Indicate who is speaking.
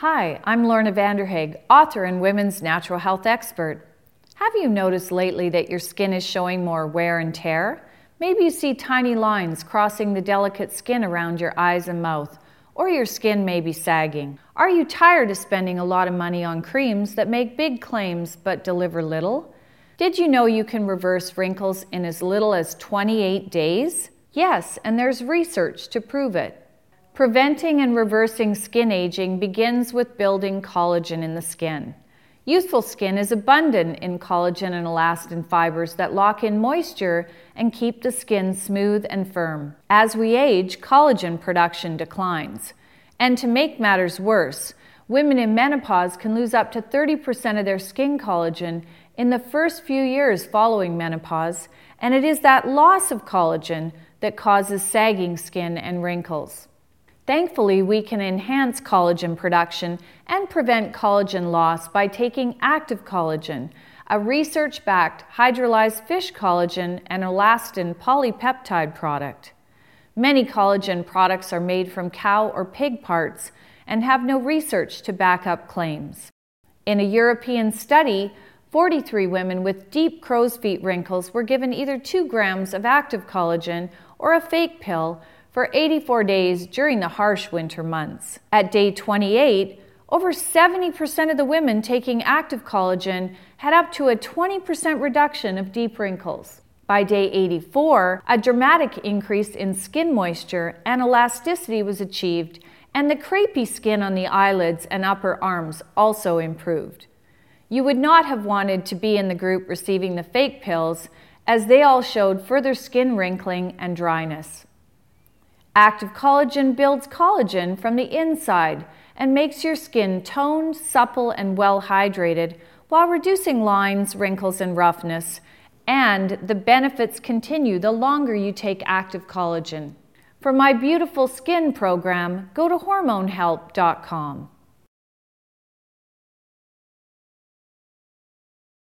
Speaker 1: Hi, I'm Lorna Vanderhaeghe, author and women's natural health expert. Have you noticed lately that your skin is showing more wear and tear? Maybe you see tiny lines crossing the delicate skin around your eyes and mouth, or your skin may be sagging. Are you tired of spending a lot of money on creams that make big claims but deliver little? Did you know you can reverse wrinkles in as little as 28 days? Yes, and there's research to prove it. Preventing and reversing skin aging begins with building collagen in the skin. Youthful skin is abundant in collagen and elastin fibers that lock in moisture and keep the skin smooth and firm. As we age, collagen production declines. And to make matters worse, women in menopause can lose up to 30% of their skin collagen in the first few years following menopause, and it is that loss of collagen that causes sagging skin and wrinkles. Thankfully, we can enhance collagen production and prevent collagen loss by taking active collagen, a research backed hydrolyzed fish collagen and elastin polypeptide product. Many collagen products are made from cow or pig parts and have no research to back up claims. In a European study, 43 women with deep crow's feet wrinkles were given either 2 grams of active collagen or a fake pill for 84 days during the harsh winter months. At day 28, over 70% of the women taking active collagen had up to a 20% reduction of deep wrinkles. By day 84, a dramatic increase in skin moisture and elasticity was achieved, and the crepey skin on the eyelids and upper arms also improved. You would not have wanted to be in the group receiving the fake pills, as they all showed further skin wrinkling and dryness. Active collagen builds collagen from the inside and makes your skin toned, supple, and well hydrated while reducing lines, wrinkles, and roughness. And the benefits continue the longer you take active collagen. For my beautiful skin program, go to hormonehelp.com.